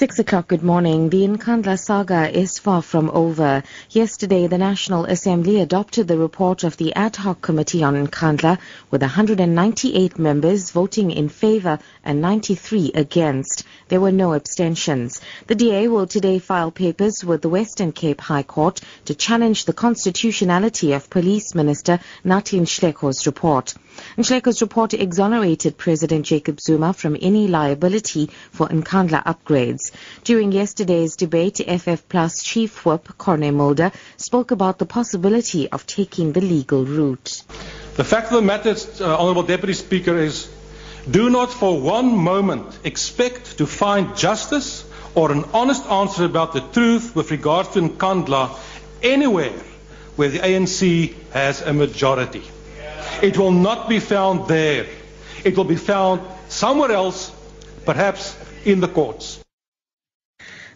Six o'clock, good morning. The Nkandla saga is far from over. Yesterday, the National Assembly adopted the report of the Ad Hoc Committee on Nkandla with 198 members voting in favor and 93 against. There were no abstentions. The DA will today file papers with the Western Cape High Court to challenge the constitutionality of Police Minister Nathi Nhleko's report. Nhleko's report exonerated President Jacob Zuma from any liability for Nkandla upgrades. During yesterday's debate, FF Plus Chief Whip Corne Mulder spoke about the possibility of taking the legal route. The fact of the matter, uh, Honourable Deputy Speaker, is do not for one moment expect to find justice or an honest answer about the truth with regard to Nkandla anywhere where the ANC has a majority. It will not be found there. It will be found somewhere else, perhaps in the courts.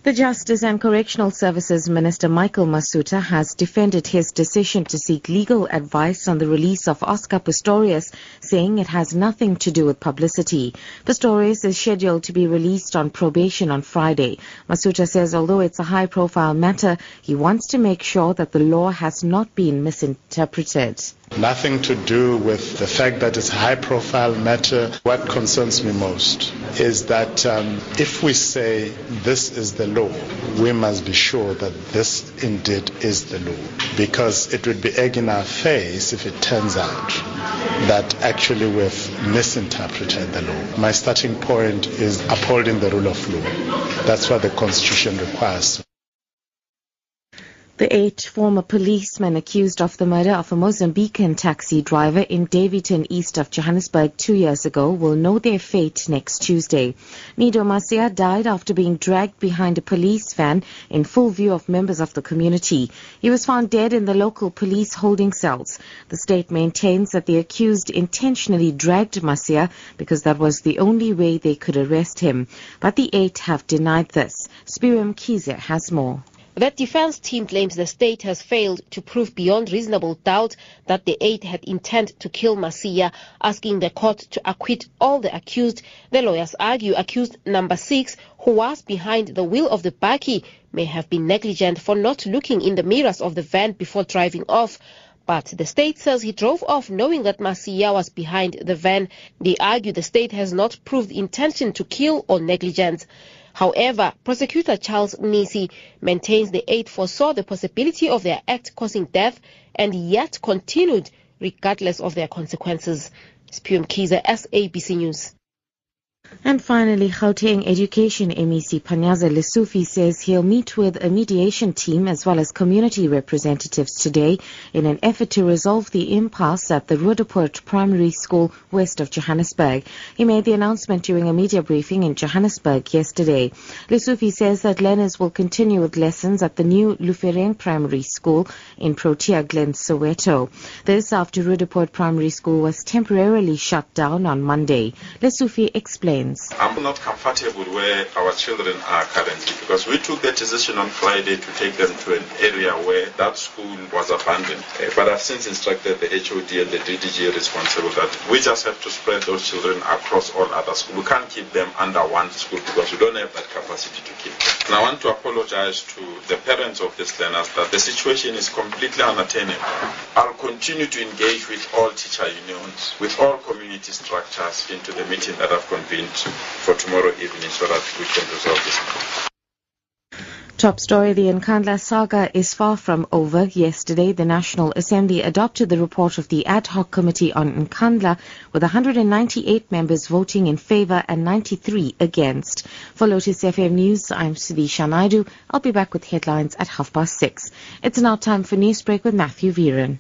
The Justice and Correctional Services Minister Michael Masutha has defended his decision to seek legal advice on the release of Oscar Pistorius, saying it has nothing to do with publicity. Pistorius is scheduled to be released on probation on Friday. Masutha says although it's a high-profile matter, he wants to make sure that the law has not been misinterpreted. Nothing to do with the fact that it's a high profile matter. What concerns me most is that um, if we say this is the law, we must be sure that this indeed is the law. Because it would be egg in our face if it turns out that actually we've misinterpreted the law. My starting point is upholding the rule of law. That's what the Constitution requires. The eight former policemen accused of the murder of a Mozambican taxi driver in Daveyton, east of Johannesburg, two years ago will know their fate next Tuesday. Mido Macia died after being dragged behind a police van in full view of members of the community. He was found dead in the local police holding cells. The state maintains that the accused intentionally dragged Macia because that was the only way they could arrest him. But the eight have denied this. Spirium Kize has more. That defense team claims the state has failed to prove beyond reasonable doubt that the eight had intent to kill Macia, asking the court to acquit all the accused. The lawyers argue accused number six, who was behind the wheel of the bakkie, may have been negligent for not looking in the mirrors of the van before driving off. But the state says he drove off knowing that Macia was behind the van. They argue the state has not proved intention to kill or negligence. However, prosecutor Charles Nisi maintains the eight foresaw the possibility of their act causing death and yet continued regardless of their consequences. Spum Kiza, SABC News. And finally, Gauteng Education MEC Panyaza Lesufi says he'll meet with a mediation team as well as community representatives today in an effort to resolve the impasse at the Roodepoort Primary School west of Johannesburg. He made the announcement during a media briefing in Johannesburg yesterday. Lesufi says that learners will continue with lessons at the new Lufereng Primary School in Protea Glen, Soweto. This after Roodepoort Primary School was temporarily shut down on Monday. Lesufi explains I'm not comfortable where our children are currently because we took the decision on Friday to take them to an area where that school was abandoned. Uh, but I've since instructed the HOD and the DDG responsible that we just have to spread those children across all other schools. We can't keep them under one school because we don't have that capacity to keep them. And I want to apologize to the parents of these learners that the situation is completely unattainable. I'll continue to engage with all teacher unions, with all community structures into the meeting that I've convened for tomorrow evening so that we can resolve this. Top story, the Nkandla saga is far from over. Yesterday, the National Assembly adopted the report of the Ad Hoc Committee on Nkandla with 198 members voting in favor and 93 against. For Lotus FM News, I'm Sudisha Naidu. I'll be back with headlines at half past six. It's now time for Newsbreak with Matthew Viren.